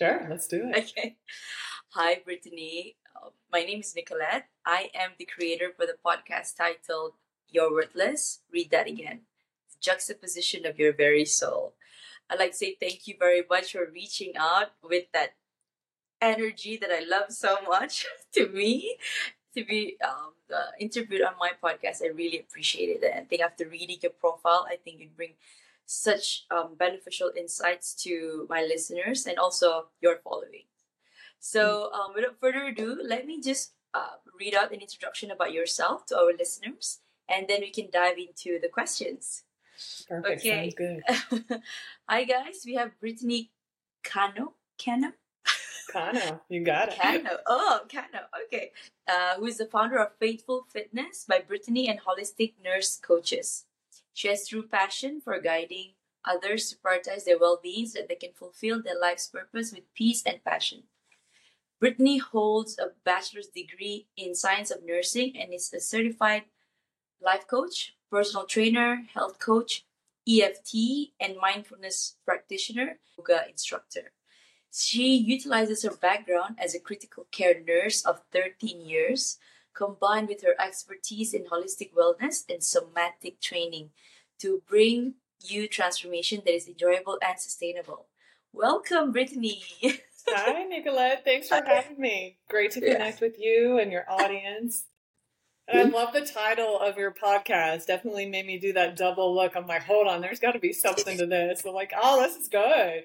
Sure, let's do it. Okay. Hi, Brittany. Uh, my name is Nicolette. I am the creator for the podcast titled You're Worthless. Read that again. The juxtaposition of your very soul. I'd like to say thank you very much for reaching out with that energy that I love so much to me to be um, uh, interviewed on my podcast. I really appreciate it. And I think after reading your profile, I think you bring such um, beneficial insights to my listeners and also your following. So, um, without further ado, let me just uh, read out an introduction about yourself to our listeners, and then we can dive into the questions. Perfect. Okay. Sounds good. Hi, guys. We have Brittany Cano. Cano? Cano. You got it. Cano. Oh, Cano. Okay. Uh, who is the founder of Faithful Fitness by Brittany and Holistic Nurse Coaches. She has true passion for guiding others to prioritize their well being so that they can fulfill their life's purpose with peace and passion. Brittany holds a bachelor's degree in science of nursing and is a certified life coach, personal trainer, health coach, EFT, and mindfulness practitioner, yoga instructor. She utilizes her background as a critical care nurse of 13 years, combined with her expertise in holistic wellness and somatic training to bring you transformation that is enjoyable and sustainable. Welcome, Brittany. Hi, Nicolette. Thanks for having me. Great to connect with you and your audience. And I love the title of your podcast. Definitely made me do that double look. I'm like, hold on, there's got to be something to this. I'm like, oh, this is good.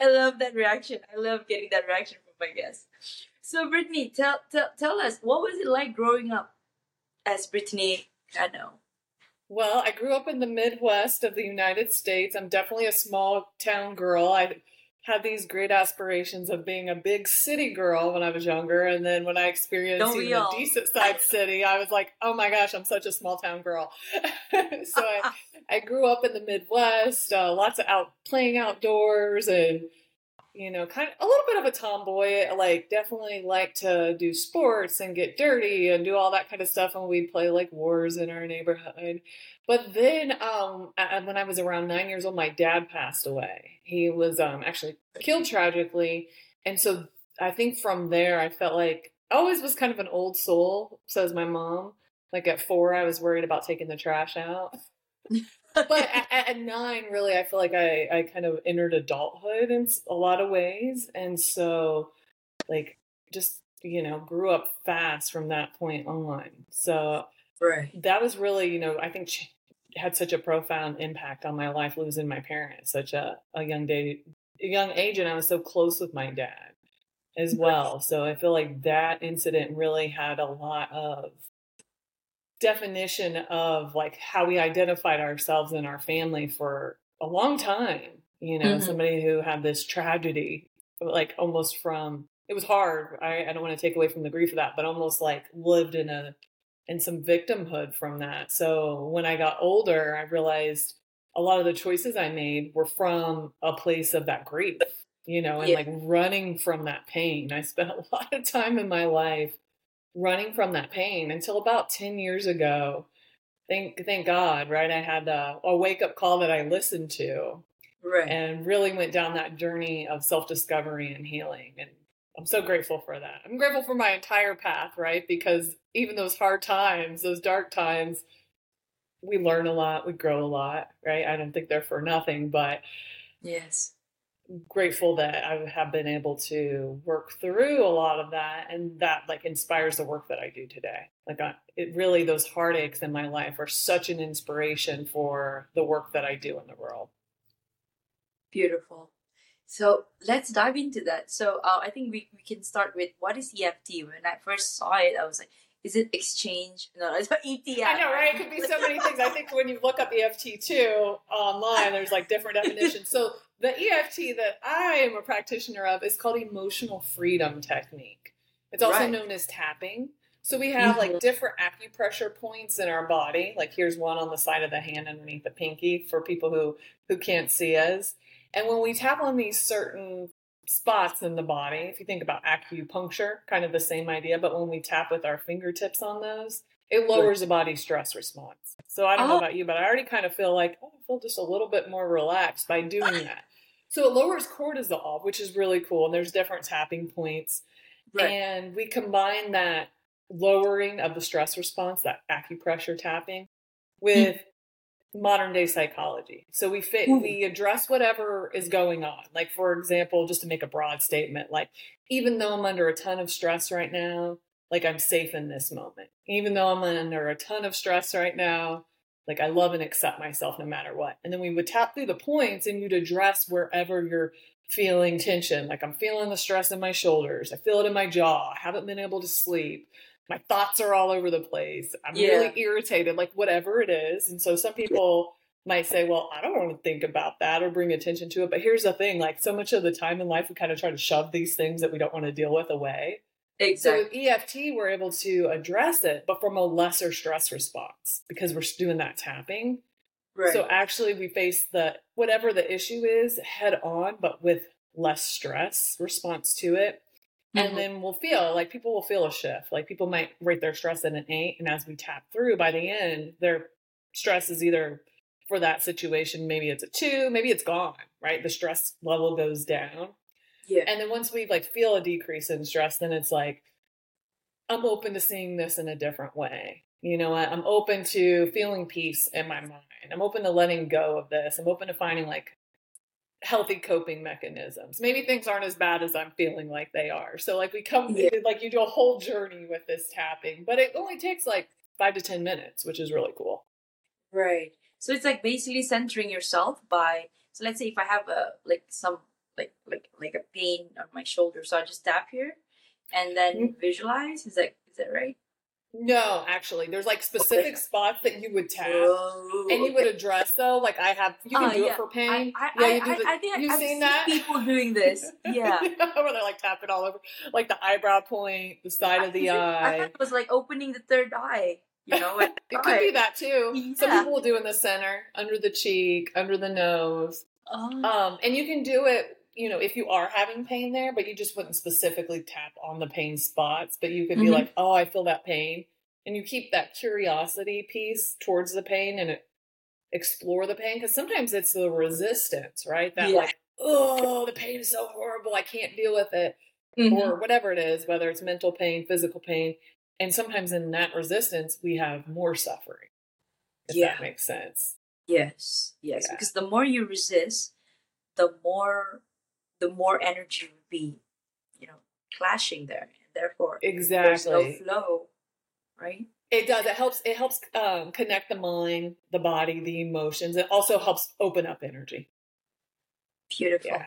I love that reaction. I love getting that reaction from my guests. So, Brittany, tell, tell, tell us, what was it like growing up as Brittany Cano? Well, I grew up in the Midwest of the United States. I'm definitely a small town girl. I had these great aspirations of being a big city girl when I was younger, and then when I experienced even a decent sized city, I was like, "Oh my gosh, I'm such a small town girl." so I, I grew up in the Midwest, uh, lots of out playing outdoors, and you know, kind of a little bit of a tomboy. Like, definitely like to do sports and get dirty and do all that kind of stuff, and we'd play like wars in our neighborhood. But then, um, when I was around nine years old, my dad passed away. He was um, actually killed tragically, and so I think from there, I felt like I always was kind of an old soul. Says my mom. Like at four, I was worried about taking the trash out. but at, at, nine, really, I feel like I I kind of entered adulthood in a lot of ways, and so like just you know grew up fast from that point on. So right. that was really you know I think had such a profound impact on my life losing my parents such a, a young day a young age and I was so close with my dad as well. So I feel like that incident really had a lot of definition of like how we identified ourselves and our family for a long time. You know, mm-hmm. somebody who had this tragedy, like almost from it was hard. I, I don't want to take away from the grief of that, but almost like lived in a and some victimhood from that. So when I got older, I realized a lot of the choices I made were from a place of that grief, you know, and yeah. like running from that pain. I spent a lot of time in my life running from that pain until about 10 years ago. Thank thank God, right? I had a, a wake up call that I listened to. Right. And really went down that journey of self discovery and healing. And I'm so grateful for that. I'm grateful for my entire path, right? Because even those hard times, those dark times, we learn a lot, we grow a lot, right? I don't think they're for nothing, but yes. Grateful that I have been able to work through a lot of that and that like inspires the work that I do today. Like I, it really those heartaches in my life are such an inspiration for the work that I do in the world. Beautiful. So let's dive into that. So uh, I think we, we can start with what is EFT? When I first saw it, I was like, is it exchange? No, it's about ETF. I know, right? It could be so many things. I think when you look up EFT too online, there's like different definitions. So the EFT that I am a practitioner of is called emotional freedom technique. It's also right. known as tapping. So we have mm-hmm. like different acupressure points in our body. Like here's one on the side of the hand underneath the pinky for people who who can't see us. And when we tap on these certain spots in the body, if you think about acupuncture, kind of the same idea, but when we tap with our fingertips on those, it lowers the body's stress response. So I don't know oh. about you, but I already kind of feel like, oh, I feel just a little bit more relaxed by doing ah. that. So it lowers cortisol, which is really cool. And there's different tapping points. Right. And we combine that lowering of the stress response, that acupressure tapping, hmm. with modern day psychology. So we fit, Ooh. we address whatever is going on. Like for example, just to make a broad statement, like even though I'm under a ton of stress right now, like I'm safe in this moment. Even though I'm under a ton of stress right now, like I love and accept myself no matter what. And then we would tap through the points and you'd address wherever you're feeling tension. Like I'm feeling the stress in my shoulders. I feel it in my jaw. I haven't been able to sleep. My thoughts are all over the place. I'm Yeah. really irritated, like whatever it is. And so some people might say, well, I don't want to think about that or bring attention to it. But here's the thing like so much of the time in life, we kind of try to shove these things that we don't want to deal with away. So Exactly. with EFT, we're able to address it, but from a lesser stress response because we're doing that tapping. right. So actually, we face the whatever the issue is head on, but with less stress response to it. And mm-hmm. then we'll feel like people will feel a shift. Like people might rate their stress at an eight, and as we tap through, by the end, their stress is either for that situation, maybe it's a two, maybe it's gone. Right, the stress level goes down. yeah. And then once we like feel a decrease in stress, then it's like, I'm open to seeing this in a different way. You know what? I'm open to feeling peace in my mind. I'm open to letting go of this. I'm open to finding like healthy coping mechanisms. Maybe things aren't as bad as I'm feeling like they are. So like we come Yeah. like you do a whole journey with this tapping, but it only takes like five to ten minutes, which is really cool. Right. So it's like basically centering yourself by so let's say if I have a like some like like like a pain on my shoulder, so I just tap here and then Mm. visualize. Is that is that right? No, actually, there's like specific spots that you would tap. Oh, And you would address though, like I have, you can Ah, do yeah. it for pain. I, I, yeah, I, you do I, the, I think you've I've seen seen that? people doing this. Yeah. where they're like tapping all over, like the eyebrow point, the side of the I eye. thought it was like opening the third eye. You know, It could be that too. Some people will do in the center, under the cheek, under the nose. Oh, Um, and you can do it, you know, if you are having pain there, but you just wouldn't specifically tap on the pain spots. But you could be Mhm. like, oh, I feel that pain. And you keep that curiosity piece towards the pain and explore the pain. Because sometimes it's the resistance, right? That Yeah. like, oh, the pain is so horrible. I can't deal with it. mhm. Or whatever it is, whether it's mental pain, physical pain. And sometimes in that resistance, we have more suffering. If Yeah. that makes sense. Yes, yes. Yeah. Because the more you resist, the more the more energy would be, you know, clashing there. And therefore there's no Exactly. flow. Right? It does. It helps. It helps um, connect the mind, the body, the emotions. It also helps open up energy. Beautiful. Yeah.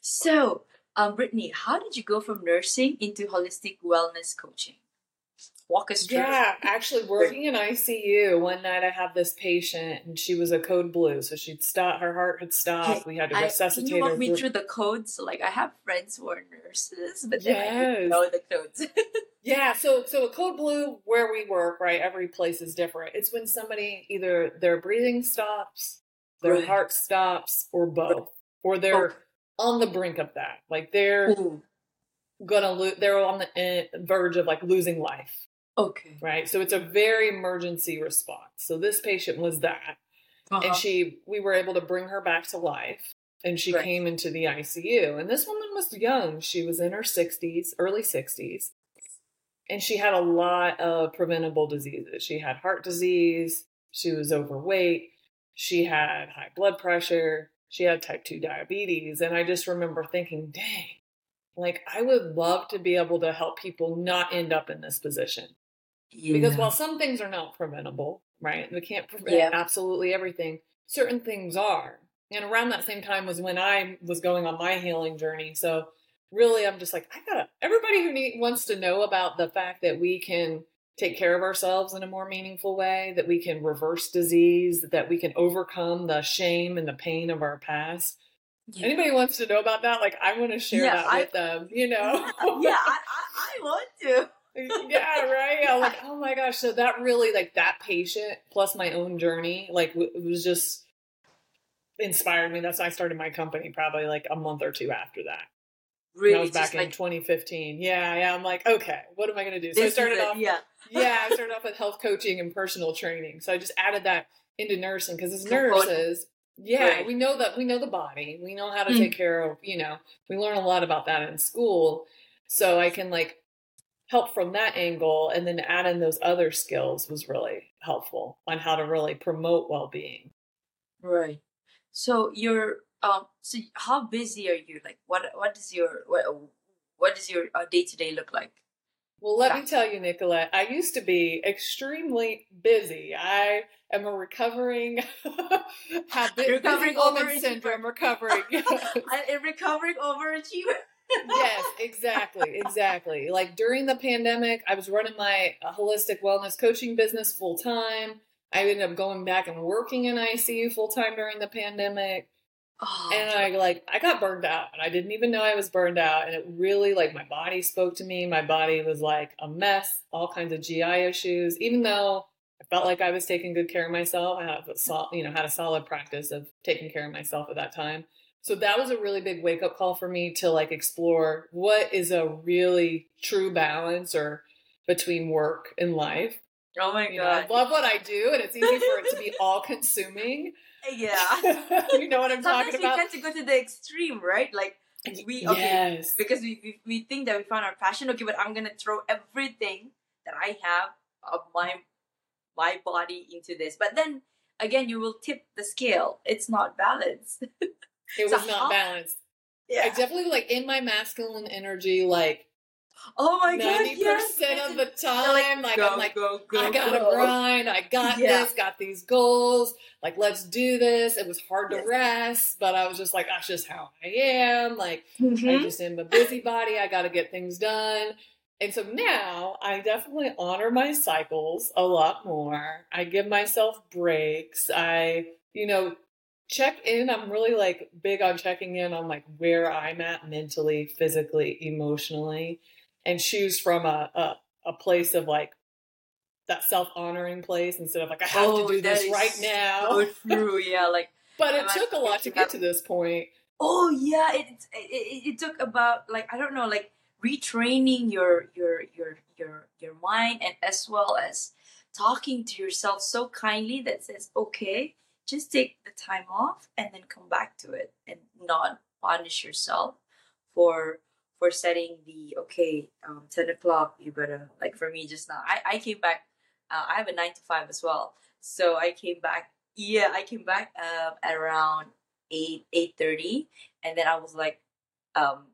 So, um, Brittany, how did you go from nursing into holistic wellness coaching? Walk us through. Yeah, actually, working in ICU one night, I had this patient, and she was a code blue, so she'd stop. Her heart had stopped. We had to I, can resuscitate you walk her. me through- the codes? Like, I have friends who are nurses, but didn't Yes. know the codes. Yeah, so so a code blue where we work, right? Every place is different. It's when somebody either their breathing stops, their Right. heart stops, or both, or they're on the brink of that. Like they're Ooh, gonna lose. They're on the eh, verge of like losing life, okay. right? So it's a very emergency response. So this patient was that, Uh-huh. and she we were able to bring her back to life. And she Right. came into the ICU. And this woman was young. She was in her 60s, early 60s and she had a lot of preventable diseases. She had heart disease, she was overweight, she had high blood pressure, she had type 2 diabetes. And I just remember thinking, dang, like I would love to be able to help people not end up in this position. Because while some things are not preventable, right? We can't prevent Yeah. absolutely everything. Certain things are. And around that same time was when I was going on my healing journey. So really I'm just like, I gotta everybody who need, wants to know about the fact that we can take care of ourselves in a more meaningful way, that we can reverse disease, that we can overcome the shame and the pain of our past. Yeah. Anybody wants to know about that? Like I want to share Yeah, that I- with them, you know? yeah, I, I, I want to. yeah, right. I'm like, oh my gosh. So that really, like, that patient plus my own journey, like, w- it was just inspired me. That's why I started my company probably like a month or two after that. And Really, that was back in like 2015. Yeah, yeah. I'm like, okay, what am I going to do? So I started off, Yeah. yeah, I started off with health coaching and personal training. So I just added that into nursing because as nurses, Yeah, Right. we know that we know the body. We know how to Mm. take care of, you know, we learn a lot about that in school. So I can like help from that angle and then add in those other skills was really helpful on how to really promote well-being. Right. So you're um. So how busy are you? Like, what what is your what what does your day to day look like? Well, let me tell you, Nicolette, I used to be extremely busy. I am a recovering bu- Recovering overachiever. syndrome recovering. I am recovering overachiever. Yes, exactly, exactly. Like during the pandemic, I was running my uh, holistic wellness coaching business full time. I ended up going back and working in ICU full time during the pandemic. Oh, And I like I got burned out and I didn't even know I was burned out and it really like my body spoke to me. My body was like a mess, all kinds of GI issues. Even though I felt like I was taking good care of myself, I had a sol- you know had a solid practice of taking care of myself at that time. So that was a really big wake up call for me to like explore what is a really true balance or between work and life. oh my You know, I love what I do and it's easy for it to be all consuming. yeah. you know what I'm Sometimes talking we about? tend to go to the extreme, right? Like we okay yes. because we, we we think that we found our passion. Okay, but I'm gonna throw everything that I have of my my body into this. But then again, you will tip the scale. It's not balanced. It was not how- balanced. Yeah. I definitely like in my masculine energy, like Oh my god. ninety percent of the time, like, go, I'm like, go, go, I gotta go. grind. I got Yeah. this. Got these goals. Like, let's do this. It was hard to Yes. rest, but I was just like, that's just how I am. Like, I Mhm. just am a busybody. I got to get things done. And so now I definitely honor my cycles a lot more. I give myself breaks. I, you know, check in. I'm really like big on checking in on like where I'm at mentally, physically, emotionally, and choose from a, a, a place of like that self honoring place instead of like, I have Oh, to do this is right now. So true. Yeah. Like. But it took a lot to get to this point. Oh yeah. It it, it it took about like I don't know like retraining your your your your your mind and as well as talking to yourself so kindly that says okay just take the time off and then come back to it and not punish yourself for for setting the okay um 10 o'clock you gotta like for me just now i i came back uh, i have a nine to five as well. So i came back yeah i came back um at around 8 eight thirty, and then i was like um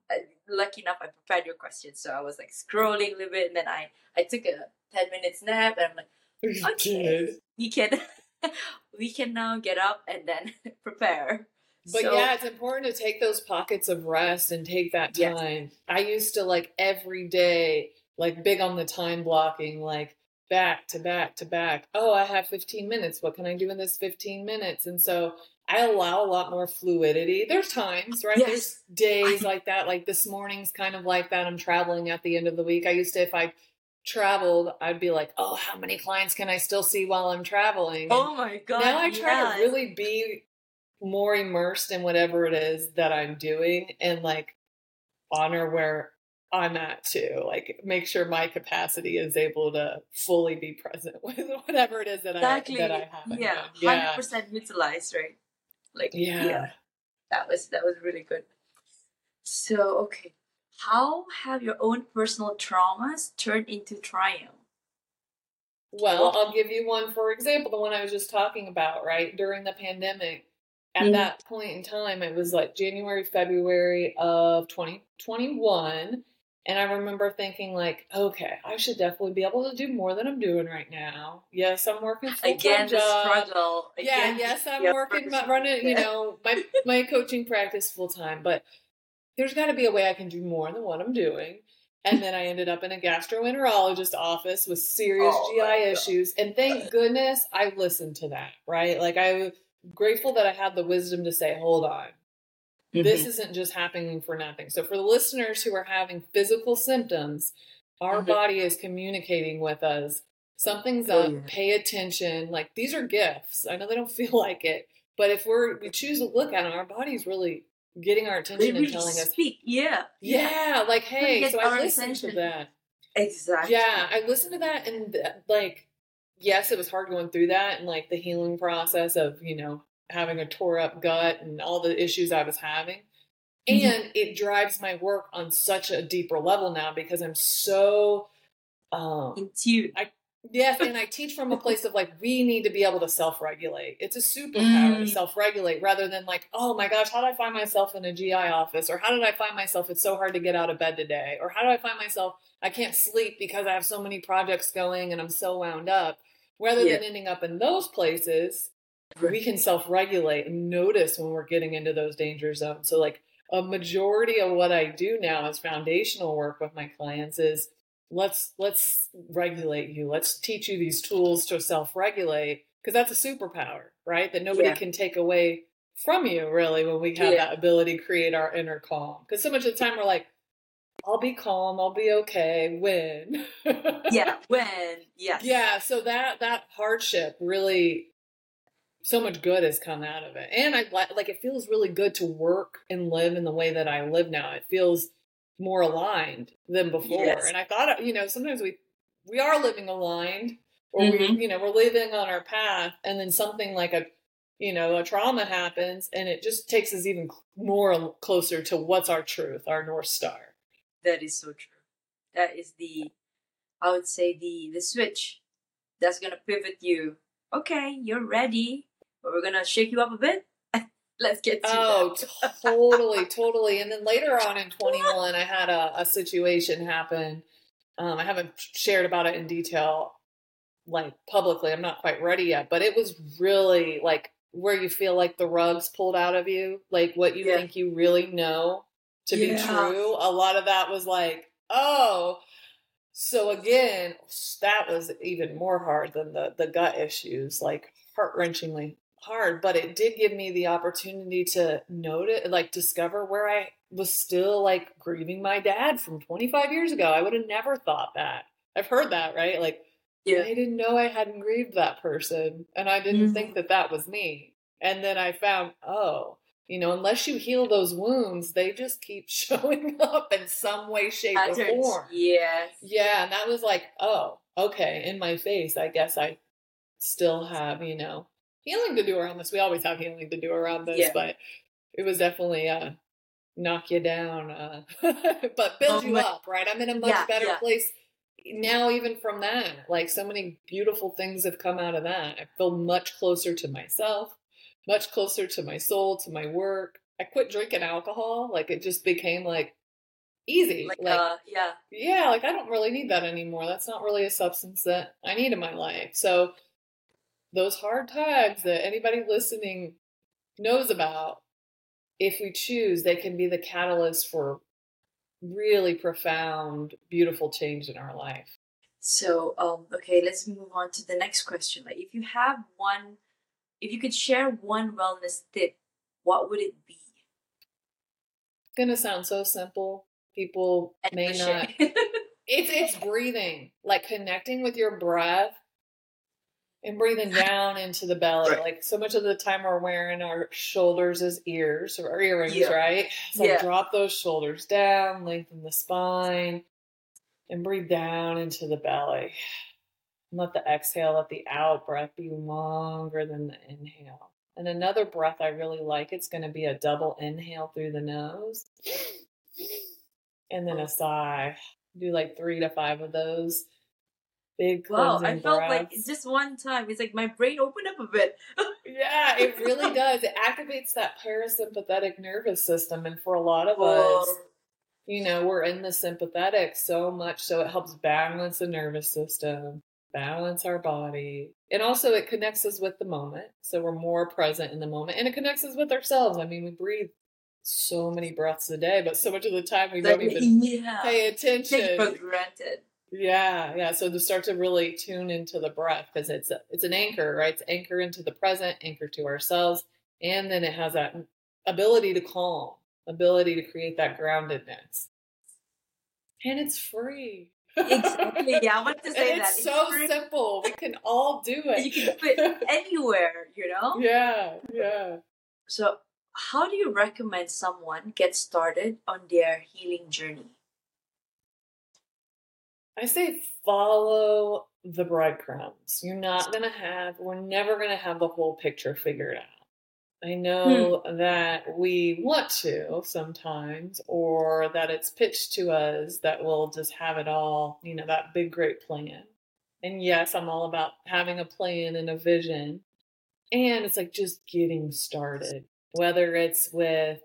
lucky enough i prepared your questions. So i was like scrolling a little bit and then i i took a 10 minutes nap and i'm like You Okay. we can we can now get up and then prepare But So- yeah, it's important to take those pockets of rest and take that Yes. time. I used to like every day, like big on the time blocking, like back to back to back. Oh, I have 15 minutes. What can I do in this 15 minutes? And so I allow a lot more fluidity. There's times, right? Yes. There's days like that. Like this morning's kind of like that. I'm traveling at the end of the week. I used to, if I traveled, I'd be like, oh, how many clients can I still see while I'm traveling? And oh my god now I try yes. to really be more immersed in whatever it is that I'm doing and like honor where I'm at too. Like make sure my capacity is able to fully be present with whatever it is that exactly I that I have. yeah yeah. 100% utilized right like Yeah. that was that was really good so okay how have your own personal traumas turned into triumph Well, I'll give you one for example, the one I was just talking about, right? During the pandemic. At Mhm. that point in time, it was like January, February of 2021. And I remember thinking, like, okay, I should definitely be able to do more than I'm doing right now. Yes, I'm working full again time the job. struggle Yeah, yes, I'm yeah, working, my, running, you know, my my coaching practice full time. But there's got to be a way I can do more than what I'm doing. And then I ended up in a gastroenterologist office with serious Oh, GI God. issues. And thank goodness I listened to that, right? Like I'm grateful that I had the wisdom to say, hold on, this Mhm. isn't just happening for nothing. So for the listeners who are having physical symptoms, our Mhm. body is communicating with us. Something's Oh, up. yeah. Pay attention. Like these are gifts. I know they don't feel like it, but if we're we choose to look at them, our body's really getting our they attention really and telling us, speak yeah yeah, like hey. So I listened to attention. that. exactly Yeah, I listened to that and like yes, it was hard going through that and like the healing process of, you know, having a tore up gut and all the issues I was having. Mhm. And it drives my work on such a deeper level now because I'm so um In tune. Yes, and I teach from a place of like we need to be able to self-regulate. It's a superpower to Mm. self-regulate rather than like, oh my gosh, how did I find myself in a GI office? Or how did I find myself it's so hard to get out of bed today? Or how do I find myself I can't sleep because I have so many projects going and I'm so wound up. Rather Yeah. than ending up in those places, we can self-regulate and notice when we're getting into those danger zones. So like a majority of what I do now is foundational work with my clients is let's let's regulate you let's teach you these tools to self-regulate because that's a superpower right that nobody Yeah. can take away from you really when we have Yeah. that ability to create our inner calm because so much of the time we're like i'll be calm i'll be okay when yeah. When yes. yeah so that that hardship really so much good has come out of it and i li- like it feels really good to work and live in the way that i live now it feels more aligned than before Yes. and i thought you know sometimes we we are living aligned or Mhm. we you know we're living on our path and then something like a you know a trauma happens and it just takes us even more closer to what's our truth our north star That is so true. That is the, I would say the the switch that's gonna pivot you. Okay, you're ready, but we're gonna shake you up a bit. Let's get to Oh, totally, totally. And then later on in 21, I had a, a situation happen. Um, I haven't shared about it in detail, like publicly. I'm not quite ready yet, but it was really like where you feel like the rugs pulled out of you, like what you Yeah. think you really know to be true. A lot of that was like, oh. So again, that was even more hard than the the gut issues, like heart wrenchingly hard. But it did give me the opportunity to notice, like, discover where I was still like grieving my dad from 25 years ago. I would have never thought that. I've heard that, right? Like, Yeah. I didn't know I hadn't grieved that person, and I didn't Mhm. think that that was me. And then I found, oh, you know, unless you heal those wounds, they just keep showing up in some way, shape, or form. Yes. Yeah, and that was like, oh, okay, in my face. I guess I still have, you know, healing to do around this. We always have healing to do around this, Yeah. but it was definitely uh knock you down, uh but build Oh you my- up, right? I'm in a much Yeah, better yeah. place now even from that. Like so many beautiful things have come out of that. I feel much closer to myself, much closer to my soul, to my work. I quit drinking alcohol. Like it just became like easy. Like, like uh, yeah. yeah, like I don't really need that anymore. That's not really a substance that I need in my life. So those hard times that anybody listening knows about, if we choose, they can be the catalyst for really profound, beautiful change in our life. So, um, okay, let's move on to the next question. Like, if you have one, if you could share one wellness tip, what would it be? It's gonna sound so simple. People And may not. It's it's breathing, like connecting with your breath and breathing down into the belly. Right. Like so much of the time we're wearing our shoulders as ears or earrings, Yeah. right? So Yeah. drop those shoulders down, lengthen the spine, and breathe down into the belly. And let the exhale, let the out breath be longer than the inhale. And another breath I really like, it's going to be a double inhale through the nose and then a sigh. Do like three to five of those big wow, I felt like breaths. just one time, it's like my brain opened up a bit. Yeah, it really does. It activates that parasympathetic nervous system. And for a lot of us, oh. you know, we're in the sympathetic so much. So it helps balance the nervous system, balance our body. And also it connects us with the moment. So we're more present in the moment. And it connects us with ourselves. I mean, we breathe so many breaths a day, but so much of the time we don't even yeah. pay attention. Take for granted. Yeah, yeah. So to start to really tune into the breath because it's a, it's an anchor, right? It's anchor into the present, anchor to ourselves, and then it has that ability to calm, ability to create that groundedness, and it's free. Exactly. Yeah, I wanted to say and that. it's so free. simple. We can all do it. You can fit anywhere, you know? yeah, yeah. So, how do you recommend someone get started on their healing journey? I say follow the breadcrumbs. You're not gonna have. We're never gonna have the whole picture figured out. I know hmm. that we want to sometimes, or that it's pitched to us that we'll just have it all, you know, that big, great plan. And yes, I'm all about having a plan and a vision. And it's like just getting started, whether it's with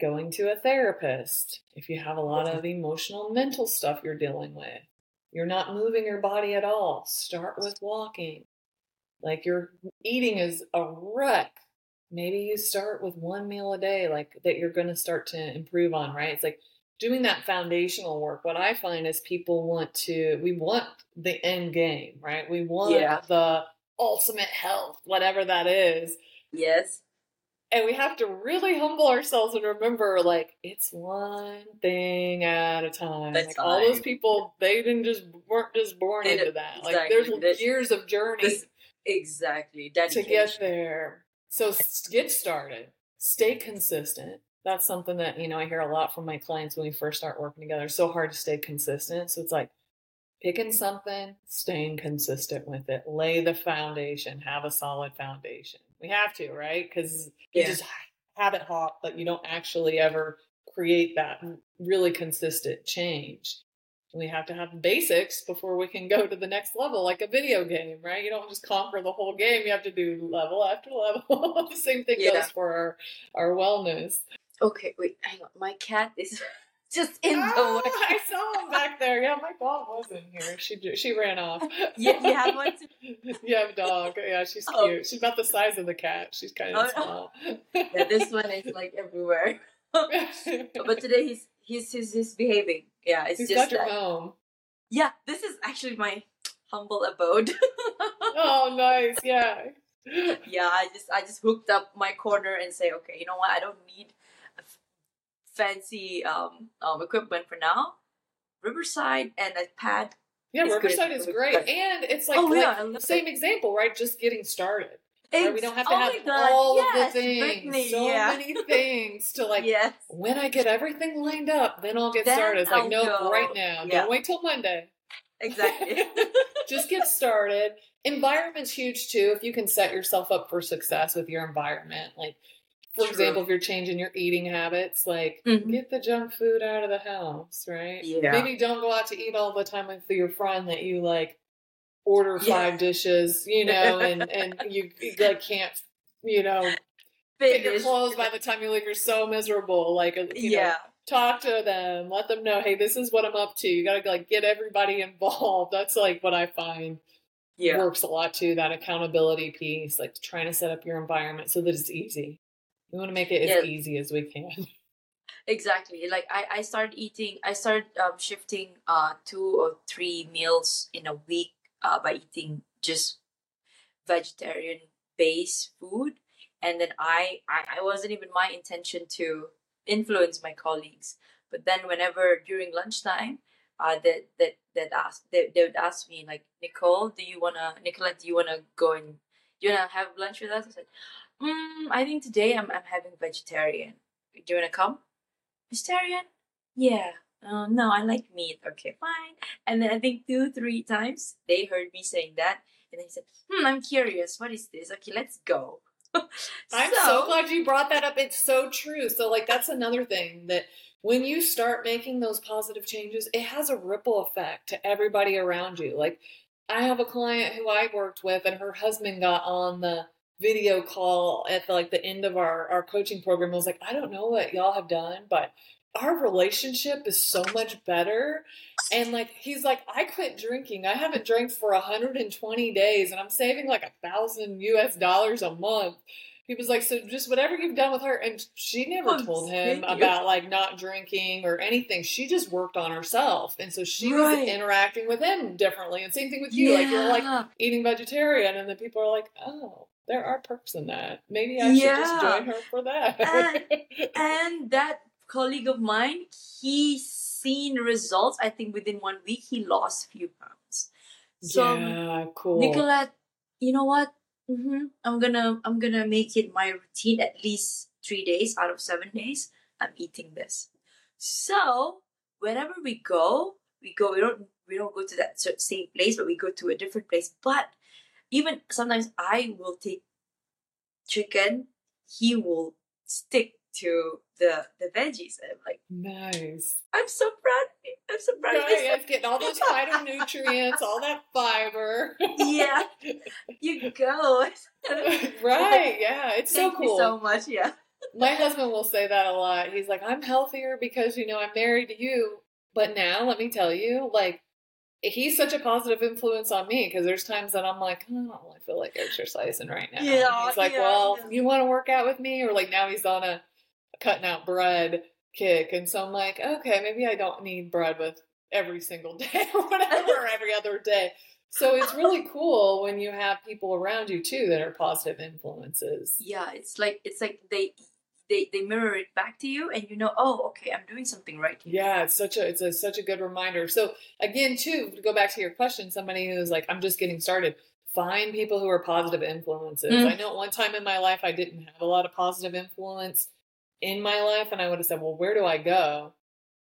going to a therapist, if you have a lot of emotional, mental stuff you're dealing with, you're not moving your body at all, start with walking. Like your eating is a wreck. Maybe you start with one meal a day, like that you're going to start to improve on, right? It's like doing that foundational work. What I find is people want to, we want the end game, right? We want Yeah. the ultimate health, whatever that is. Yes. And we have to really humble ourselves and remember, like, it's one thing at a time. At a like all those people, they didn't just weren't just born They into that. Like, there's This- years of journey This exactly. to get there. So get started. Stay consistent. That's something that you know I hear a lot from my clients when we first start working together. It's so hard to stay consistent. So it's like picking something, staying consistent with it. Lay the foundation. Have a solid foundation. We have to, right? Because you Yeah. just habit hop, but you don't actually ever create that really consistent change. We have to have basics before we can go to the next level, like a video game, right? You don't just conquer the whole game. You have to do level after level. the same thing Yeah. goes for our, our wellness. Okay, wait, hang on. My cat is just in the Ah, way. I saw him back there. Yeah, my dog was in here. She she ran off. yeah, you have one too? you have a dog. Yeah, she's Oh. cute. She's about the size of the cat. She's kind of Oh, small. Yeah, this one is like everywhere. But today he's he's he's, he's behaving. Yeah, it's He's just got your that. home. Yeah, this is actually my humble abode. Oh, nice. Yeah. yeah, I just I just hooked up my corner and say, okay, you know what? I don't need fancy um, um equipment for now. Riverside and a pad. Yeah, good. Riverside is great. And it's like, Oh, yeah, same it. example, right? Just getting started. Right? We don't have to oh have all yes, of the things. Brittany, so yeah. many things to like yes. when I get everything lined up, then I'll get Then started. It's like, no, go. right now. Yeah. Don't wait till Monday. Exactly. Just get started. Environment's huge too. If you can set yourself up for success with your environment, like for True. example, if you're changing your eating habits, like Mhm. get the junk food out of the house, right? Yeah. Maybe don't go out to eat all the time with your friend that you like order Yeah. five dishes, you know, and and you, like can't, you know, fit your clothes by the time you leave. You're so miserable. Like, uh, you know, Yeah. talk to them, let them know, hey, this is what I'm up to. You gotta like get everybody involved. That's like what I find Yeah. works a lot too. That accountability piece, like trying to set up your environment so that it's easy. We want to make it as Yeah. easy as we can. Exactly. Like I, I started eating I started um, shifting uh two or three meals in a week uh, by eating just vegetarian based food. And then I, I, I wasn't even my intention to influence my colleagues. But then whenever during lunchtime, uh that that that ask they, they would ask me like, Nicole, do you wanna Nicolette, do you wanna go and do you wanna have lunch with us? I said, mm, I think today I'm I'm having vegetarian. Do you wanna come? vegetarian? Yeah. Uh, no, I like meat. Okay, fine. And then I think two, three times they heard me saying that, and they said, "Hmm, I'm curious. What is this? Okay, let's go." I'm so, glad you brought that up. It's so true. So, like, that's another thing that when you start making those positive changes, it has a ripple effect to everybody around you. Like, I have a client who I worked with, and her husband got on the video call at the, like the end of our our coaching program. I was like, I don't know what y'all have done, but our relationship is so much better. And like he's like, I quit drinking. I haven't drank for 120 days, and I'm saving like a thousand US dollars a month. He was like, so just whatever you've done with her, and she never Oh, told him about like not drinking or anything. She just worked on herself, and so she was interacting with him differently. And same thing with you, like you're like eating vegetarian, and then people are like, oh, there are perks in that. Maybe I should just join her for that. and that colleague of mine, he seen results. I think within one week, he lost a few pounds. So yeah, cool. Nicolette, you know what? hmm I'm gonna I'm gonna make it my routine at least three days out of seven days. I'm eating this. So whenever we go, we go. We don't we don't go to that same place, but we go to a different place. But even sometimes I will take chicken, he will stick to the the veggies. And I'm like, Nice. I'm so proud. of you. I'm so proud. of Right, it's getting all those phytonutrients, all that fiber. yeah, you go. right, yeah, it's so cool. you so much. Yeah. My husband will say that a lot. He's like, I'm healthier because, you know, I'm married to you. But now, let me tell you, like, he's such a positive influence on me because there's times that I'm like, oh, I don't really feel like exercising right now. Yeah, he's like, yeah, well, yeah. you want to work out with me? Or like now he's on a cutting out bread kick. And so I'm like, okay, maybe I don't need bread with every single day or whatever, or every other day. So it's really cool when you have people around you too that are positive influences. Yeah, it's like it's like they they they mirror it back to you, and you know, oh, okay, I'm doing something right. here. Yeah, it's such a it's a, such a good reminder. So again, too, to go back to your question, somebody who's like, I'm just getting started. Find people who are positive influences. Mm. I know one time in my life I didn't have a lot of positive influence in my life, and I would have said, Well, where do I go?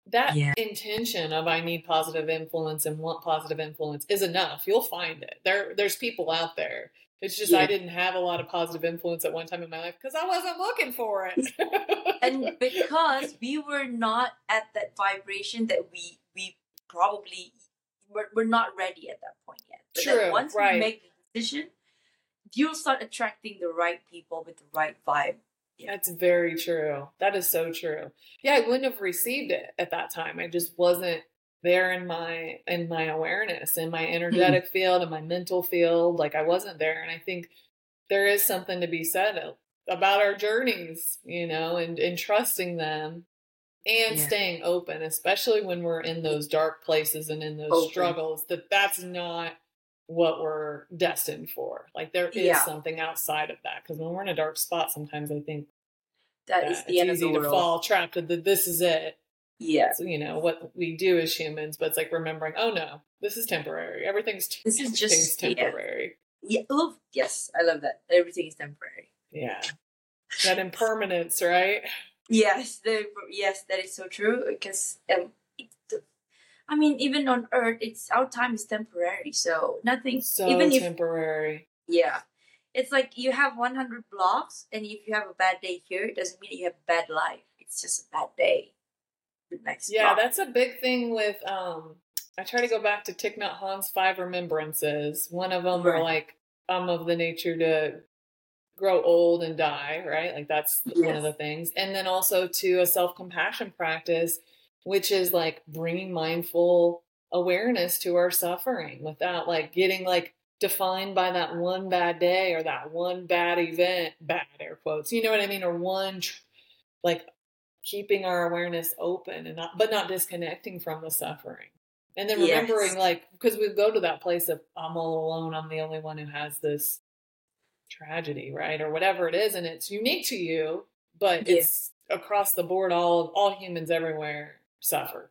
That Yeah. intention of I need positive influence and want positive influence is enough. You'll find it. There there's people out there. It's just I didn't have a lot of positive influence at one time in my life because I wasn't looking for it. and because we were not at that vibration that we we probably we're, we're not ready at that point yet. But True, once right. we make the decision, you'll start attracting the right people with the right vibe. Yeah. That's very true. That is so true. Yeah, I wouldn't have received it at that time. I just wasn't there in my in my awareness, in my hmm. energetic field, in my mental field. Like I wasn't there. And I think there is something to be said about our journeys, you know, and, and trusting them and Yeah. staying open, especially when we're in those dark places and in those Open. struggles, that that's not what we're destined for. Like there is Yeah. something outside of that. Because when we're in a dark spot, sometimes I think That that is the it's end of easy the to world. fall trapped in the this is it. Yeah. So, you know, what we do as humans, but it's like remembering, oh no, this is temporary. Everything's This is just- everything's yeah. temporary. Yeah. Love. Yes, I love that. Everything is temporary. Yeah. That impermanence, right? Yes, the yes, that is so true. Because um, it, I mean, even on Earth, it's our time is temporary. So nothing. So even if temporary. yeah, it's like you have one hundred blocks, and if you have a bad day here, it doesn't mean you have a bad life. It's just a bad day. Next Yeah, block. that's a big thing with um I try to go back to Thich Nhat Hanh's five remembrances. One of them are Right. like I'm of the nature to grow old and die, right? Like that's one of the things. And then also to a self-compassion practice, which is like bringing mindful awareness to our suffering without like getting like defined by that one bad day or that one bad event, bad air quotes. You know what I mean? Or one tr- like keeping our awareness open and not but not disconnecting from the suffering and then Yes. remembering like because we go to that place of i'm all alone i'm the only one who has this tragedy right or whatever it is and it's unique to you but Yeah. it's across the board all all humans everywhere suffer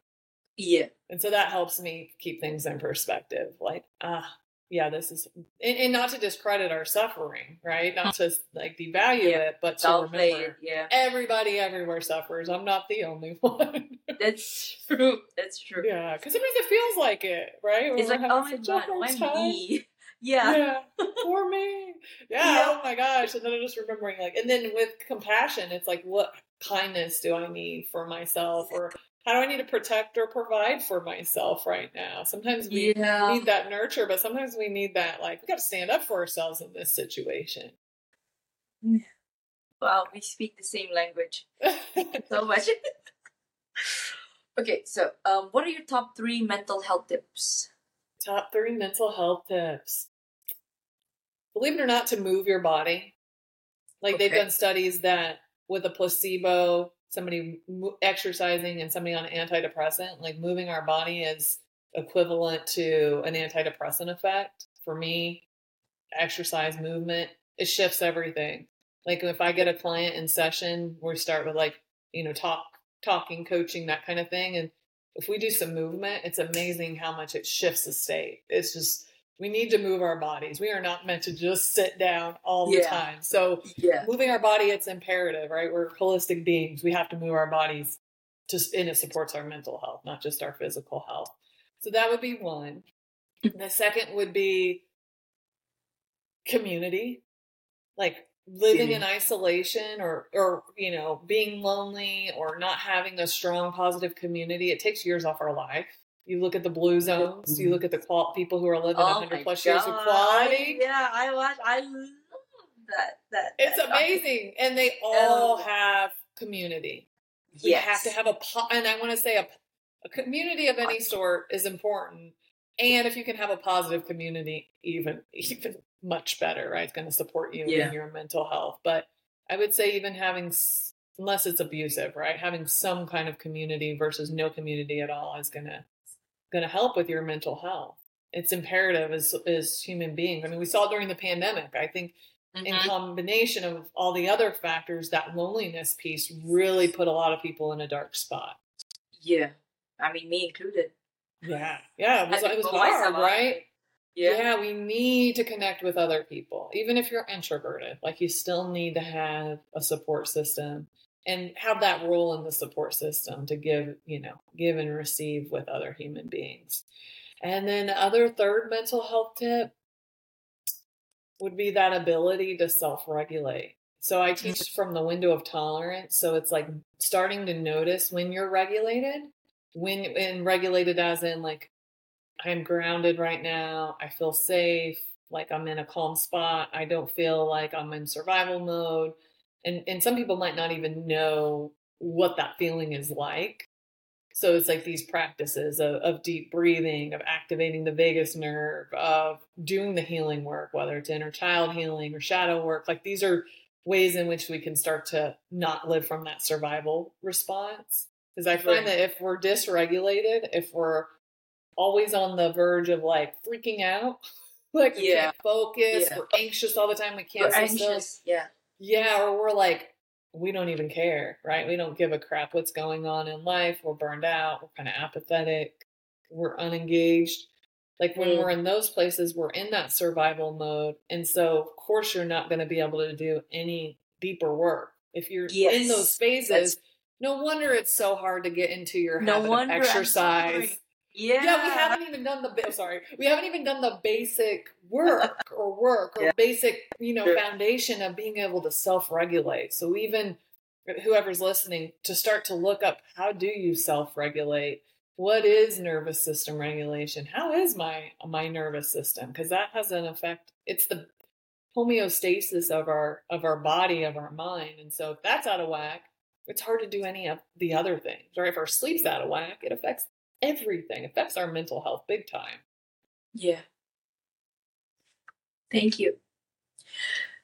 yeah, and so that helps me keep things in perspective like ah yeah this is and, and not to discredit our suffering right not uh-huh. to like devalue Yeah. it but to it. remember Yeah, everybody everywhere suffers. I'm not the only one. that's true. That's true. yeah, because sometimes it feels like it, right? When It's like, oh my god, why me? Yeah. Yeah, poor me. Yeah, Yeah. Oh my gosh. And then I'm just remembering, like, and then with compassion, it's like, what kindness do I need for myself, or how do I need to protect or provide for myself right now? Sometimes we Yeah. need that nurture, but sometimes we need that, like, we got to stand up for ourselves in this situation. Wow, we speak the same language so much. okay, so um, what are your top three mental health tips? Top three mental health tips. Believe it or not, to move your body. Like they've done studies that with a placebo, somebody exercising and somebody on antidepressant, like moving our body is equivalent to an antidepressant effect. For me, exercise, movement, it shifts everything. Like if I get a client in session, we start with like, you know, talk, talking, coaching, that kind of thing. And if we do some movement, it's amazing how much it shifts the state. It's just we need to move our bodies. We are not meant to just sit down all the Yeah. time. So Yeah. moving our body, it's imperative, right? We're holistic beings. We have to move our bodies just and it supports our mental health, not just our physical health. So that would be one. The second would be community. Like living in isolation or or you know being lonely or not having a strong positive community it takes years off our life you look at the blue zones you Mhm. look at the qual- people who are living Oh 100 my plus years of quality Yeah, I watch. I love that. That it's that amazing and they all Oh. have community documentary. we Yes. have to have a po- and i want to say a, a community of any sort is important and if you can have a positive community even even much better right it's going to support you Yeah. in your mental health but i would say even having s- unless it's abusive right having some kind of community versus no community at all is going to going to help with your mental health it's imperative as as human beings i mean we saw during the pandemic i think in Mhm. combination of all the other factors, that loneliness piece really put a lot of people in a dark spot. Yeah. I mean, me included. Yeah, yeah, it was, it was hard, right? Yeah. we need to connect with other people, even if you're introverted. Like you still need to have a support system and have that role in the support system to give, you know, give and receive with other human beings. And then other third mental health tip would be that ability to self-regulate. So I mm-hmm. teach from the window of tolerance. So it's like starting to notice when you're regulated, when and regulated as in like I'm grounded right now. I feel safe. Like I'm in a calm spot. I don't feel like I'm in survival mode. And and some people might not even know what that feeling is like. So it's like these practices of, of deep breathing, of activating the vagus nerve, of doing the healing work, whether it's inner child healing or shadow work. Like these are ways in which we can start to not live from that survival response. Because I find Right. that if we're dysregulated, if we're always on the verge of like freaking out, like we Yeah. can't focus, Yeah. we're anxious all the time, we can't anxious. Yeah. Yeah, or we're like, we don't even care, right? We don't give a crap what's going on in life. We're burned out. We're kind of apathetic. We're unengaged. Like when Mm. we're in those places, we're in that survival mode. And so, of course, you're not going to be able to do any deeper work. If you're in those phases, that's- no wonder it's so hard to get into your No habit wonder. of exercise. Yeah. Yeah, we haven't even done the ba- sorry, we haven't even done the basic work or work or Yeah. basic, you know, Sure. foundation of being able to self-regulate. So even whoever's listening to start to look up how do you self-regulate? What is nervous system regulation? How is my my nervous system? Because that has an effect. It's the homeostasis of our of our body, of our mind. And so if that's out of whack, it's hard to do any of the other things. Or if our sleep's out of whack, it affects everything. Affects our mental health big time. Yeah. Thank you.